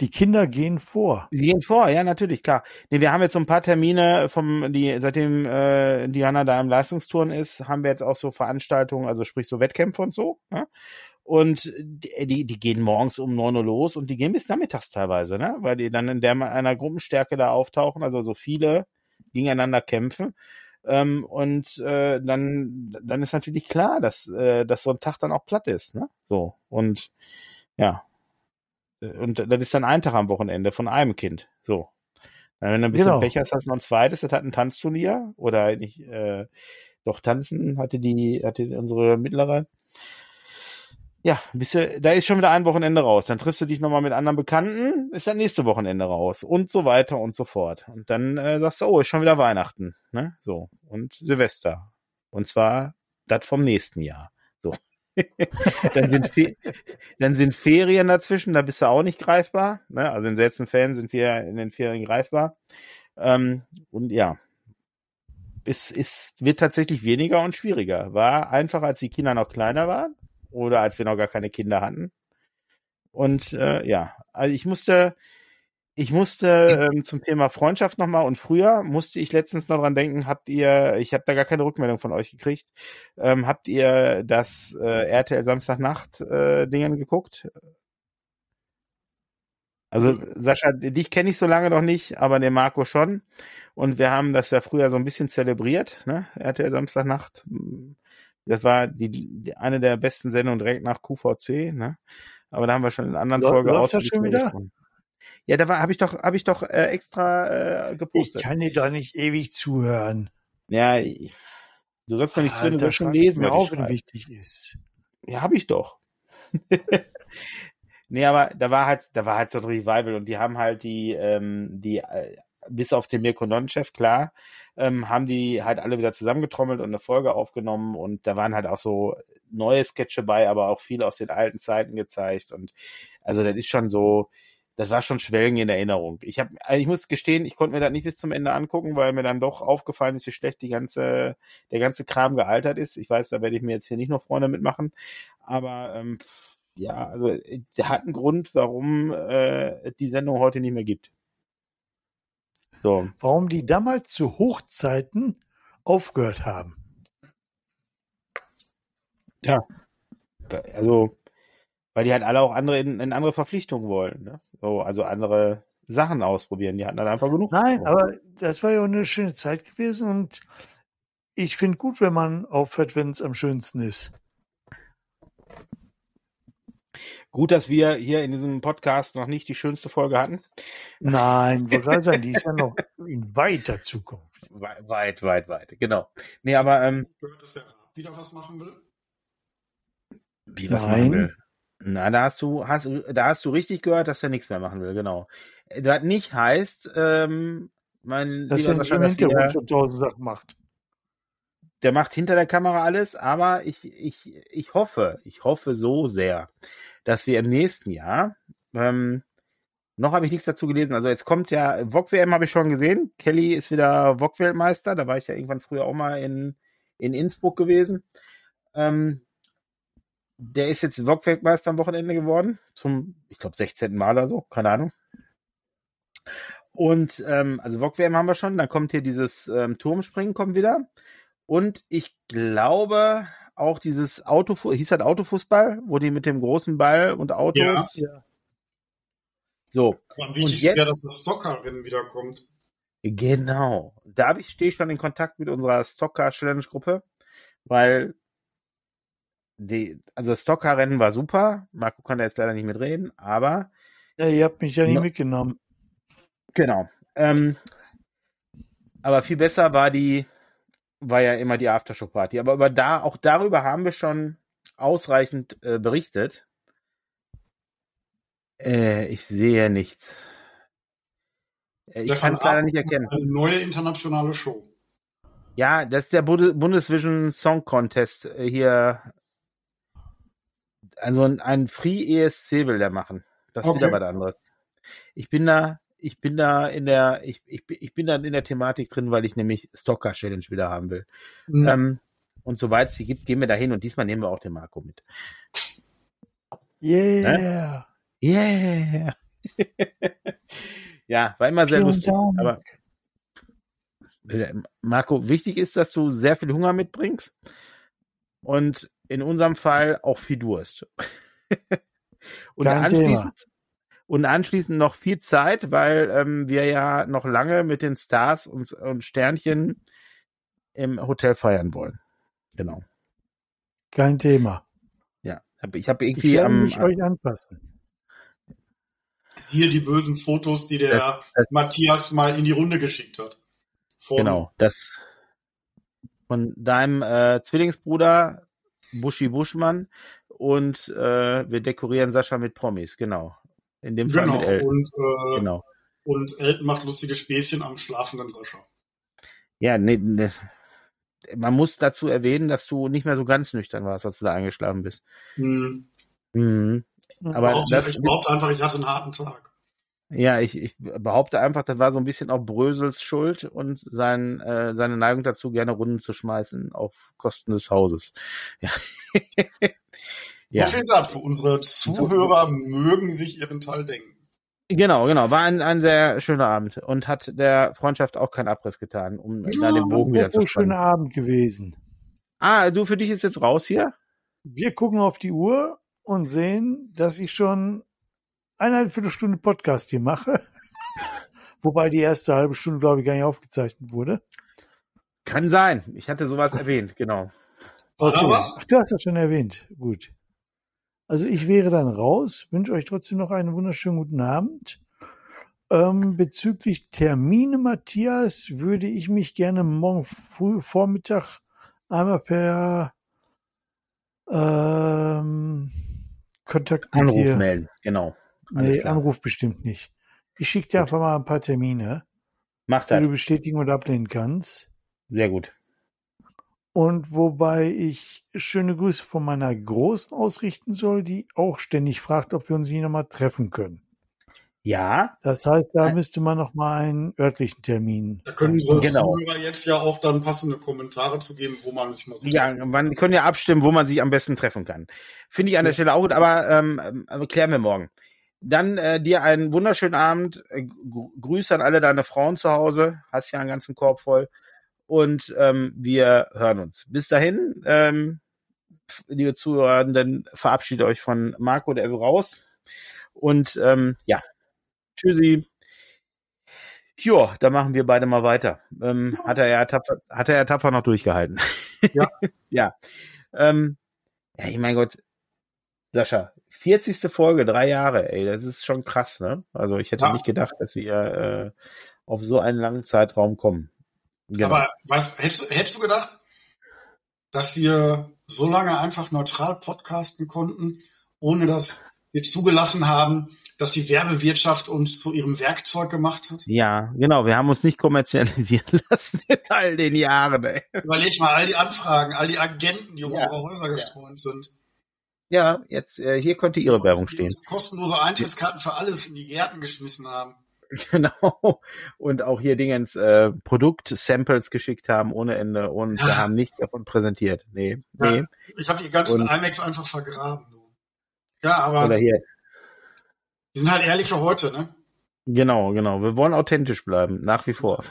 Die Kinder gehen vor. Die gehen vor, ja, natürlich, klar. Nee, wir haben jetzt so ein paar Termine vom, die, seitdem äh, Diana da im Leistungsturn ist, haben wir jetzt auch so Veranstaltungen, also sprich so Wettkämpfe und so. Ne? Und die, die gehen morgens um neun Uhr los und die gehen bis nachmittags teilweise, ne? Weil die dann in der einer Gruppenstärke da auftauchen, also so viele gegeneinander kämpfen. Ähm, und äh, dann, dann ist natürlich klar, dass, äh, dass so ein Tag dann auch platt ist, ne? So. Und ja. Und das ist dann ein Tag am Wochenende von einem Kind. So. Wenn du ein bisschen genau. Pech hast, hast du noch ein zweites, das hat ein Tanzturnier oder nicht, äh, doch tanzen hatte die, hatte unsere mittlere. Ja, bist du, da ist schon wieder ein Wochenende raus. Dann triffst du dich nochmal mit anderen Bekannten, ist dann nächste Wochenende raus und so weiter und so fort. Und dann äh, sagst du, oh, ist schon wieder Weihnachten, ne? So und Silvester und zwar das vom nächsten Jahr. So. dann, sind dann sind Ferien dazwischen, da bist du auch nicht greifbar. Ne? Also in seltenen Fällen sind wir in den Ferien greifbar. Ähm, und ja, es, es wird tatsächlich weniger und schwieriger. War einfach, als die Kinder noch kleiner waren oder als wir noch gar keine Kinder hatten. Und äh, ja, also ich musste, ich musste ähm, zum Thema Freundschaft nochmal und früher musste ich letztens noch dran denken, habt ihr, ich habe da gar keine Rückmeldung von euch gekriegt, ähm, habt ihr das äh, RTL Samstagnacht äh, Dingen geguckt? Also Sascha, dich kenne ich so lange noch nicht, aber den Marco schon. Und wir haben das ja früher so ein bisschen zelebriert, ne? RTL Samstagnacht. Das war die, die, eine der besten Sendungen direkt nach QVC, ne? Aber da haben wir schon in anderen Folgen schon wieder? Ja, da war habe ich doch habe ich doch äh, extra äh, gepostet. Ich kann dir doch nicht ewig zuhören. Ja, du sollst mir nicht zu, du sollst schon lesen, mir auch, wenn wichtig ist. Ja, hab ich doch. nee, aber da war halt, da war halt so ein Revival und die haben halt die, ähm, die, äh, bis auf den Mirko Nonchef, klar, ähm, haben die halt alle wieder zusammengetrommelt und eine Folge aufgenommen und da waren halt auch so neue Sketche bei, aber auch viel aus den alten Zeiten gezeigt und also das ist schon so, das war schon Schwelgen in Erinnerung. Ich habe, also ich muss gestehen, ich konnte mir das nicht bis zum Ende angucken, weil mir dann doch aufgefallen ist, wie schlecht die ganze, der ganze Kram gealtert ist. Ich weiß, da werde ich mir jetzt hier nicht noch Freunde mitmachen, aber ähm, ja, also der hat einen Grund, warum äh, die Sendung heute nicht mehr gibt. So. Warum die damals zu Hochzeiten aufgehört haben. Ja. Also, weil die halt alle auch andere in, in andere Verpflichtungen wollen. Ne? So, also andere Sachen ausprobieren. Die hatten dann einfach genug. Nein, aber das war ja auch eine schöne Zeit gewesen und ich finde gut, wenn man aufhört, wenn es am schönsten ist. Gut, dass wir hier in diesem Podcast noch nicht die schönste Folge hatten. Nein, wollte gerade sagen, die ist ja noch in weiter Zukunft. Weit, weit, weit, weit. Genau. Nee, aber ähm, gehört, dass der wieder was machen will? Wie was Nein. machen will? Na, da hast du, hast, da hast du richtig gehört, dass er nichts mehr machen will, genau. Das nicht heißt, ähm, mein dass er im Hintergrund schon tausend Sachen macht. Der macht hinter der Kamera alles, aber ich, ich, ich hoffe, ich hoffe so sehr, dass wir im nächsten Jahr, ähm, noch habe ich nichts dazu gelesen. Also jetzt kommt ja, VOG-WM habe ich schon gesehen. Kelly ist wieder VOG-Weltmeister. Da war ich ja irgendwann früher auch mal in, in Innsbruck gewesen. Ähm, der ist jetzt VOG-Weltmeister am Wochenende geworden. Zum, ich glaube, 16. Mal oder so. Keine Ahnung. Und ähm, also VOG-WM haben wir schon. Dann kommt hier dieses ähm, Turmspringen kommt wieder. Und ich glaube, auch dieses Auto, hieß das Autofußball, wo die mit dem großen Ball und Autos. Ja. ja. So. Am wichtigsten wäre, dass das Stocker-Rennen wiederkommt. Genau. Da ich, stehe ich schon in Kontakt mit unserer Stocker-Challenge-Gruppe, weil die, also das Stocker-Rennen war super. Marco kann da jetzt leider nicht mitreden, aber. Ja, ihr habt mich ja nicht no, mitgenommen. Genau. Ähm, aber viel besser war die war ja immer die Aftershow-Party. Aber über da, auch darüber haben wir schon ausreichend äh, berichtet. Äh, ich sehe nichts. Äh, ich kann es leider nicht erkennen. Eine neue internationale Show. Ja, das ist der Bundesvision Song Contest äh, hier. Also ein Free ESC will der machen. Das ist okay. wieder was anderes. Ich bin da, ich bin da in der, ich, ich, ich bin dann in der Thematik drin, weil ich nämlich Stalker Challenge wieder haben will. Mhm. Ähm, und soweit es sie gibt, gehen wir da hin und diesmal nehmen wir auch den Marco mit. Yeah. Ne? Yeah. ja, war immer sehr Vielen lustig. Dank. Aber Marco, wichtig ist, dass du sehr viel Hunger mitbringst und in unserem Fall auch viel Durst. und Kein anschließend, Thema und anschließend noch viel Zeit, weil ähm, wir ja noch lange mit den Stars und, und Sternchen im Hotel feiern wollen. Genau. Kein Thema. Ja, ich habe irgendwie ich werde mich am, euch anpassen. Siehe die bösen Fotos, die der das, das, Matthias mal in die Runde geschickt hat. Von genau, das von deinem äh, Zwillingsbruder Buschi Buschmann und äh, wir dekorieren Sascha mit Promis, genau. In dem Fall genau, mit Elton. Und, äh, genau. und Elton macht lustige Späßchen am schlafenden Sascha. Ja, nee, nee, man muss dazu erwähnen, dass du nicht mehr so ganz nüchtern warst, als du da eingeschlafen bist. Hm. Mhm. Aber ich behaupte, das, ich behaupte einfach, ich hatte einen harten Tag. Ja, ich, ich behaupte einfach, das war so ein bisschen auch Brösels Schuld und sein, äh, seine Neigung dazu, gerne Runden zu schmeißen auf Kosten des Hauses. Ja. Ja. So viel dazu. Unsere Zuhörer mögen sich ihren Teil denken. Genau, genau. War ein, ein sehr schöner Abend und hat der Freundschaft auch keinen Abriss getan, um ja, da den Bogen wieder zu spannen. schöner Abend gewesen. Ah, du für dich ist jetzt raus hier? Wir gucken auf die Uhr und sehen, dass ich schon eineinhalb Viertelstunde Podcast hier mache. Wobei die erste halbe Stunde, glaube ich, gar nicht aufgezeichnet wurde. Kann sein. Ich hatte sowas erwähnt, genau. Okay. Ach, du hast das schon erwähnt. Gut. Also ich wäre dann raus, wünsche euch trotzdem noch einen wunderschönen guten Abend. ähm, bezüglich Termine, Matthias, würde ich mich gerne morgen früh Vormittag einmal per ähm, Kontakt mit Anruf dir. melden, genau. Alles nee, klar. Anruf bestimmt nicht. Ich schicke dir gut. einfach mal ein paar Termine, Mach das. die du bestätigen oder ablehnen kannst. Sehr gut. Und wobei ich schöne Grüße von meiner Großen ausrichten soll, die auch ständig fragt, ob wir uns hier nochmal treffen können. Ja. Das heißt, da müsste man noch mal einen örtlichen Termin. Da können unsere genau. Zuhörer jetzt ja auch dann passende Kommentare zu geben, wo man sich mal so Ja, man können ja abstimmen, wo man sich am besten treffen kann. Finde ich an der Stelle auch gut, aber ähm, äh, klären wir morgen. Dann äh, dir einen wunderschönen Abend. Äh, Grüße an alle deine Frauen zu Hause. Hast ja einen ganzen Korb voll. Und ähm, wir hören uns. Bis dahin, ähm, liebe Zuhörer, dann verabschiede euch von Marco, der ist raus. Und ähm, ja, Tschüssi. Jo, da machen wir beide mal weiter. Ähm, hat er ja tapfer, hat er ja tapfer noch durchgehalten. Ja. ja. Ähm, ja, ich mein Gott, Sascha, 40. Folge, drei Jahre, ey, das ist schon krass, ne? Also ich hätte ja. nicht gedacht, dass wir äh, auf so einen langen Zeitraum kommen. Genau. Aber was, hättest, hättest du gedacht, dass wir so lange einfach neutral podcasten konnten, ohne dass wir zugelassen haben, dass die Werbewirtschaft uns zu ihrem Werkzeug gemacht hat? Ja, genau. Wir haben uns nicht kommerzialisieren lassen in all den Jahren. Ey. Überleg mal, all die Anfragen, all die Agenten, die um ja. unsere Häuser gestreunt ja. sind. Ja, jetzt äh, hier könnte Ihre Werbung stehen. Kostenlose Eintrittskarten für alles in die Gärten geschmissen haben. Genau. Und auch hier Dingens äh, Produkt-Samples geschickt haben ohne Ende und ja. wir haben nichts davon präsentiert. Nee, nee. Ja, ich habe die ganzen und, IMAX einfach vergraben. Ja, aber. Oder hier, die sind halt ehrliche heute, ne? Genau, genau. Wir wollen authentisch bleiben, nach wie vor.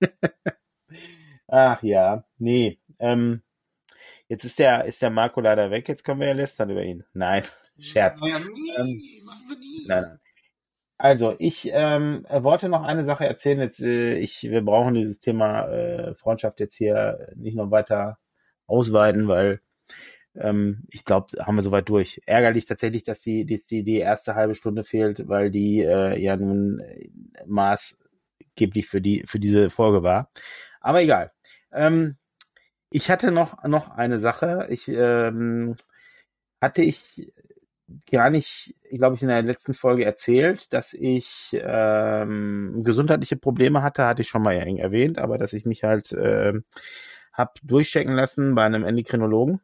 Ach ja, nee. Ähm, jetzt ist der, ist der Marco leider weg, jetzt können wir ja lästern über ihn. Nein, Scherz. Nie, ähm, machen wir nie. Nein, nein. Also, ich ähm, wollte noch eine Sache erzählen. Jetzt, äh, ich, wir brauchen dieses Thema äh, Freundschaft jetzt hier nicht noch weiter ausweiten, weil ähm, ich glaube, haben wir soweit durch. Ärgerlich tatsächlich, dass die, die, die erste halbe Stunde fehlt, weil die äh, ja nun äh, maßgeblich für die für diese Folge war. Aber egal. Ähm, ich hatte noch noch eine Sache. Ich ähm, hatte ich gar nicht, glaube ich, in der letzten Folge erzählt, dass ich ähm, gesundheitliche Probleme hatte, hatte ich schon mal erwähnt, aber dass ich mich halt äh, hab durchchecken lassen bei einem Endokrinologen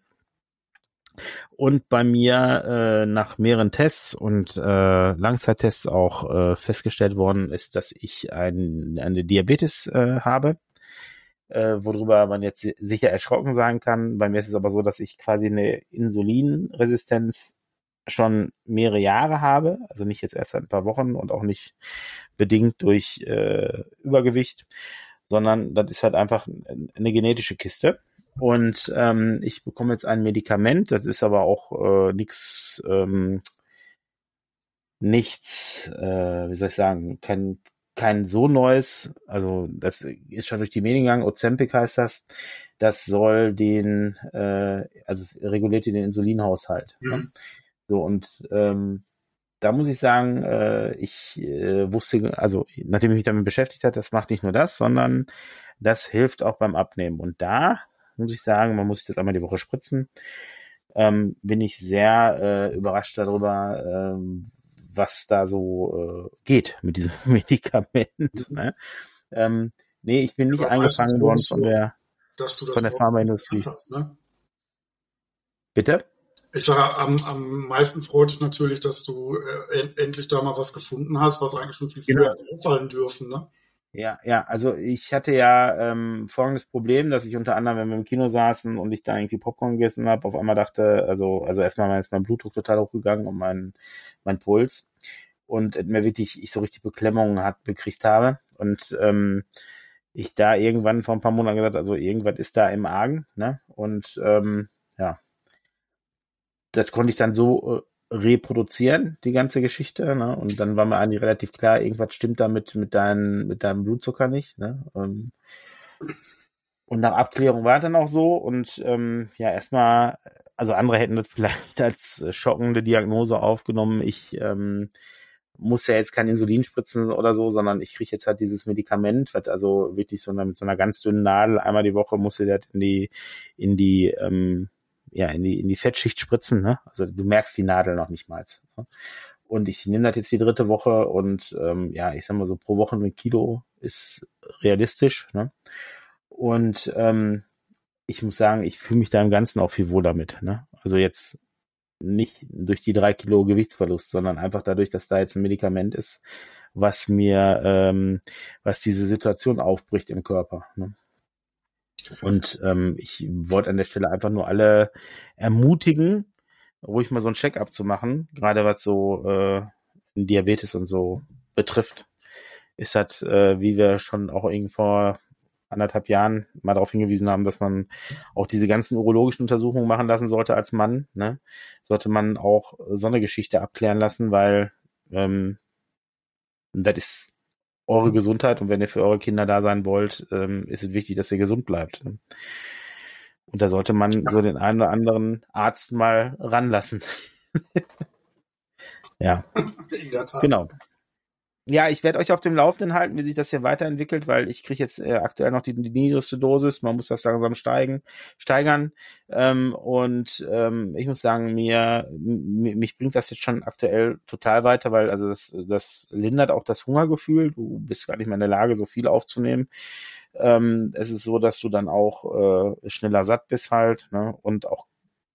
und bei mir äh, nach mehreren Tests und äh, Langzeittests auch äh, festgestellt worden ist, dass ich ein, eine Diabetes äh, habe, äh, worüber man jetzt sicher erschrocken sein kann. Bei mir ist es aber so, dass ich quasi eine Insulinresistenz schon mehrere Jahre habe, also nicht jetzt erst seit ein paar Wochen und auch nicht bedingt durch äh, Übergewicht, sondern das ist halt einfach eine genetische Kiste. Und ähm, ich bekomme jetzt ein Medikament, das ist aber auch äh, nichts, ähm, nichts, äh, wie soll ich sagen, kein, kein so neues, also das ist schon durch die Medien gegangen, Ozempic heißt das, das soll den, äh, also reguliert den Insulinhaushalt. Ne? Mhm. Ne? So und ähm, da muss ich sagen, äh, ich äh, wusste, also nachdem ich mich damit beschäftigt habe, das macht nicht nur das, sondern das hilft auch beim Abnehmen. Und da muss ich sagen. Man muss sich das einmal die Woche spritzen. Ähm, bin ich sehr äh, überrascht darüber, ähm, was da so äh, geht mit diesem Medikament. Mhm. Ne? Ähm, nee, ich bin nicht Aber eingefangen worden von der, von der Pharmaindustrie. Hast, ne? Bitte? Ich sage, am, am meisten freut dich natürlich, dass du äh, endlich da mal was gefunden hast, was eigentlich schon viel früher genau. auffallen dürfen. Ne? Ja, ja, also ich hatte ja ähm, folgendes Problem, dass ich unter anderem, wenn wir im Kino saßen und ich da irgendwie Popcorn gegessen habe, auf einmal dachte, also, also erstmal ist mein Blutdruck total hochgegangen und mein, mein Puls und mir wirklich, ich so richtig Beklemmungen hat bekriegt habe. Und ähm, ich da irgendwann vor ein paar Monaten gesagt, also irgendwas ist da im Argen, ne? Und ähm, das konnte ich dann so äh, reproduzieren, die ganze Geschichte. Ne? Und dann war mir eigentlich relativ klar, irgendwas stimmt damit mit, dein, mit deinem Blutzucker nicht. Ne? Ähm, und nach Abklärung war es dann auch so. Und ähm, ja, erstmal, also andere hätten das vielleicht als schockende Diagnose aufgenommen. Ich ähm, muss ja jetzt kein Insulin spritzen oder so, sondern ich kriege jetzt halt dieses Medikament, was also wirklich so eine, mit so einer ganz dünnen Nadel einmal die Woche muss sie das in die, in die, ähm, ja, in die, in die Fettschicht spritzen, ne? Also du merkst die Nadel noch nicht mal. Ne? Und ich nehme das jetzt die dritte Woche und ähm, ja, ich sag mal so pro Woche ein Kilo ist realistisch, ne? Und ähm, ich muss sagen, ich fühle mich da im Ganzen auch viel wohl damit. Ne? Also jetzt nicht durch die drei Kilo Gewichtsverlust, sondern einfach dadurch, dass da jetzt ein Medikament ist, was mir, ähm, was diese Situation aufbricht im Körper. Ne? Und ähm, ich wollte an der Stelle einfach nur alle ermutigen, ruhig mal so ein Check-up zu machen, gerade was so äh, Diabetes und so betrifft. Ist halt, äh, wie wir schon auch irgendwie vor anderthalb Jahren mal darauf hingewiesen haben, dass man auch diese ganzen urologischen Untersuchungen machen lassen sollte als Mann. Ne? Sollte man auch so eine Geschichte abklären lassen, weil ähm, das ist eure Gesundheit und wenn ihr für eure Kinder da sein wollt, ähm, ist es wichtig, dass ihr gesund bleibt. Ne? Und da sollte man so den einen oder anderen Arzt mal ranlassen. ja. In der Tat. Genau ja, ich werde euch auf dem Laufenden halten, wie sich das hier weiterentwickelt, weil ich kriege jetzt äh, aktuell noch die, die niedrigste Dosis. Man muss das langsam steigen, steigern. Ähm, und ähm, ich muss sagen, mir, mich bringt das jetzt schon aktuell total weiter, weil also das, das lindert auch das Hungergefühl. Du bist gar nicht mehr in der Lage, so viel aufzunehmen. Ähm, es ist so, dass du dann auch äh, schneller satt bist halt, ne? Und auch,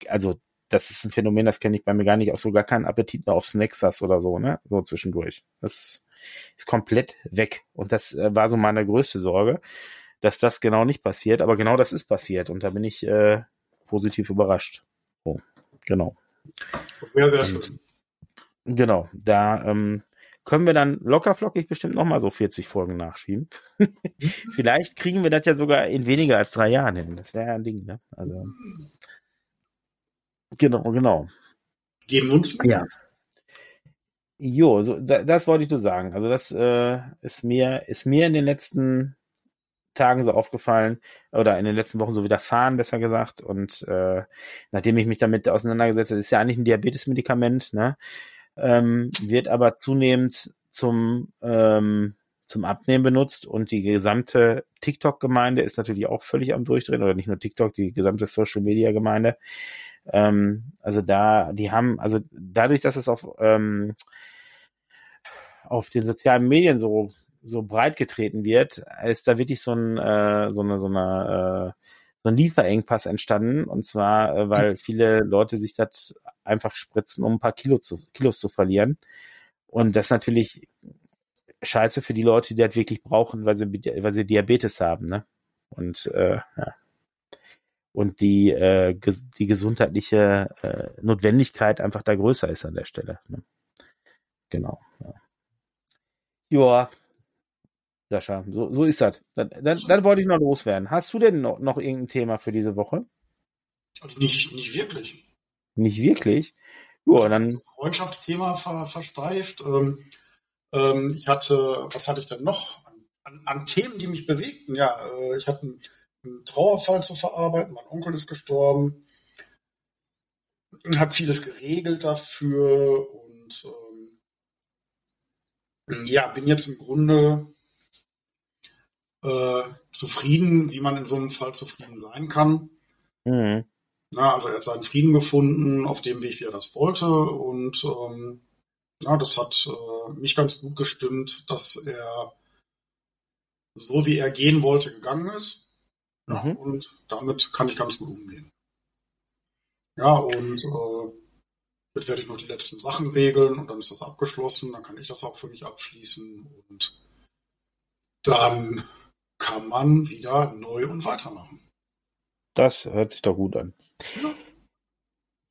also das ist ein Phänomen, das kenne ich bei mir gar nicht, auch so gar keinen Appetit mehr auf Snacks hast oder so, ne? So zwischendurch. Das ist komplett weg. Und das äh, war so meine größte Sorge, dass das genau nicht passiert. Aber genau das ist passiert. Und da bin ich äh, positiv überrascht. Oh, genau. Sehr, sehr schön. Genau, da ähm, können wir dann lockerflockig bestimmt nochmal so 40 Folgen nachschieben. Vielleicht kriegen wir das ja sogar in weniger als drei Jahren hin. Das wäre ja ein Ding, ne? Also. Genau, genau. Geben uns. Ja. Jo, so, da, das wollte ich nur sagen. Also das äh, ist mir ist mir in den letzten Tagen so aufgefallen oder in den letzten Wochen so widerfahren, besser gesagt. Und äh, nachdem ich mich damit auseinandergesetzt habe, ist ja eigentlich ein Diabetesmedikament, ne? Ähm, wird aber zunehmend zum ähm, zum Abnehmen benutzt. Und die gesamte TikTok-Gemeinde ist natürlich auch völlig am Durchdrehen. Oder nicht nur TikTok, die gesamte Social-Media-Gemeinde. Ähm, also da, die haben, also dadurch, dass es auf ähm, auf den sozialen Medien so so breit getreten wird, ist da wirklich so ein äh, so eine so eine äh, so ein Lieferengpass entstanden. Und zwar äh, weil viele Leute sich das einfach spritzen, um ein paar Kilo zu, Kilos zu verlieren. Und das natürlich scheiße für die Leute, die das wirklich brauchen, weil sie weil sie Diabetes haben, ne? Und äh, ja und die äh, die gesundheitliche äh, Notwendigkeit einfach da größer ist an der Stelle. Ne? Genau. Ja. Joa, Sascha, so, so ist das. Dann, dann, dann wollte ich noch loswerden. Hast du denn noch, noch irgendein Thema für diese Woche? Also nicht, nicht wirklich. Nicht wirklich? Ja, dann. Das Freundschaftsthema ver, versteift. Ähm, ähm, ich hatte, was hatte ich denn noch an, an, an Themen, die mich bewegten? Ja, äh, ich hatte einen, einen, Trauerfall zu verarbeiten. Mein Onkel ist gestorben. Habe vieles geregelt dafür und äh, ja, bin jetzt im Grunde äh, zufrieden, wie man in so einem Fall zufrieden sein kann. Mhm. Na, also er hat seinen Frieden gefunden, auf dem Weg, wie er das wollte. Und ähm, ja, das hat äh, mich ganz gut gestimmt, dass er so wie er gehen wollte, gegangen ist. Ja, mhm. Und damit kann ich ganz gut umgehen. Ja, und äh, Jetzt werde ich noch die letzten Sachen regeln und dann ist das abgeschlossen. Dann kann ich das auch für mich abschließen und dann kann man wieder neu und weitermachen. Das hört sich doch gut an. Ja.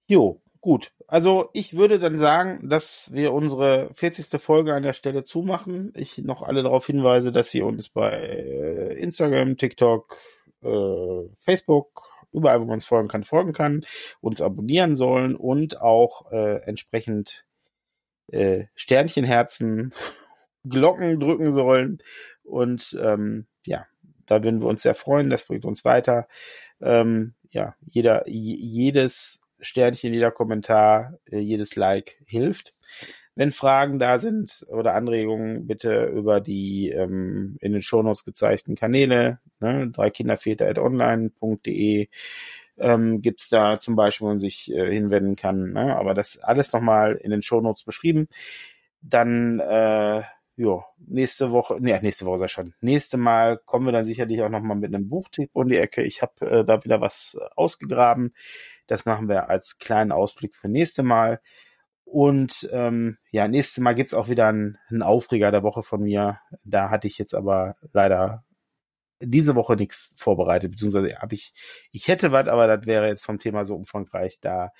Jo, gut. Also ich würde dann sagen, dass wir unsere 40. Folge an der Stelle zumachen. Ich noch alle darauf hinweise, dass Sie uns bei äh, Instagram, TikTok, äh, Facebook, überall, wo man uns folgen kann, folgen kann, uns abonnieren sollen und auch äh, entsprechend äh, Sternchenherzen, Glocken drücken sollen. Und ähm, ja, da würden wir uns sehr freuen. Das bringt uns weiter. Ähm, ja, jeder, jedes Sternchen, jeder Kommentar, äh, jedes Like hilft. Wenn Fragen da sind oder Anregungen, bitte über die ähm, in den Shownotes gezeigten Kanäle, ne, dreikinderväter.online.de ähm, gibt da zum Beispiel, wo man sich äh, hinwenden kann. Ne? Aber das alles nochmal in den Shownotes beschrieben. Dann äh, jo, nächste Woche, nee, nächste Woche sei schon. Nächste Mal kommen wir dann sicherlich auch nochmal mit einem Buchtipp um die Ecke. Ich habe äh, da wieder was ausgegraben. Das machen wir als kleinen Ausblick für nächste Mal. Und ähm, ja, nächstes Mal gibt's auch wieder einen, Aufreger der Woche von mir. Da hatte ich jetzt aber leider diese Woche nichts vorbereitet, beziehungsweise habe ich, ich hätte was, aber das wäre jetzt vom Thema so umfangreich. Da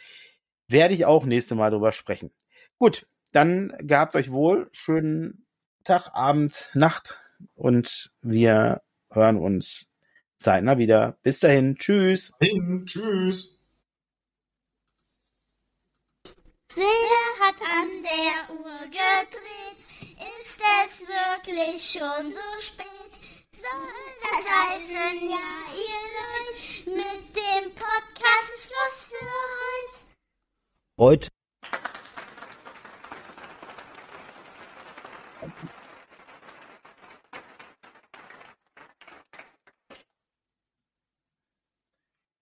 werde ich auch nächste Mal drüber sprechen. Gut, dann gehabt euch wohl. Schönen Tag, Abend, Nacht und wir hören uns zeitnah wieder. Bis dahin, tschüss. Hin, tschüss. Wer hat an der Uhr gedreht? Ist es wirklich schon so spät? Soll das heißen, ja, ihr Leute, mit dem Podcast Schluss für heute? Heute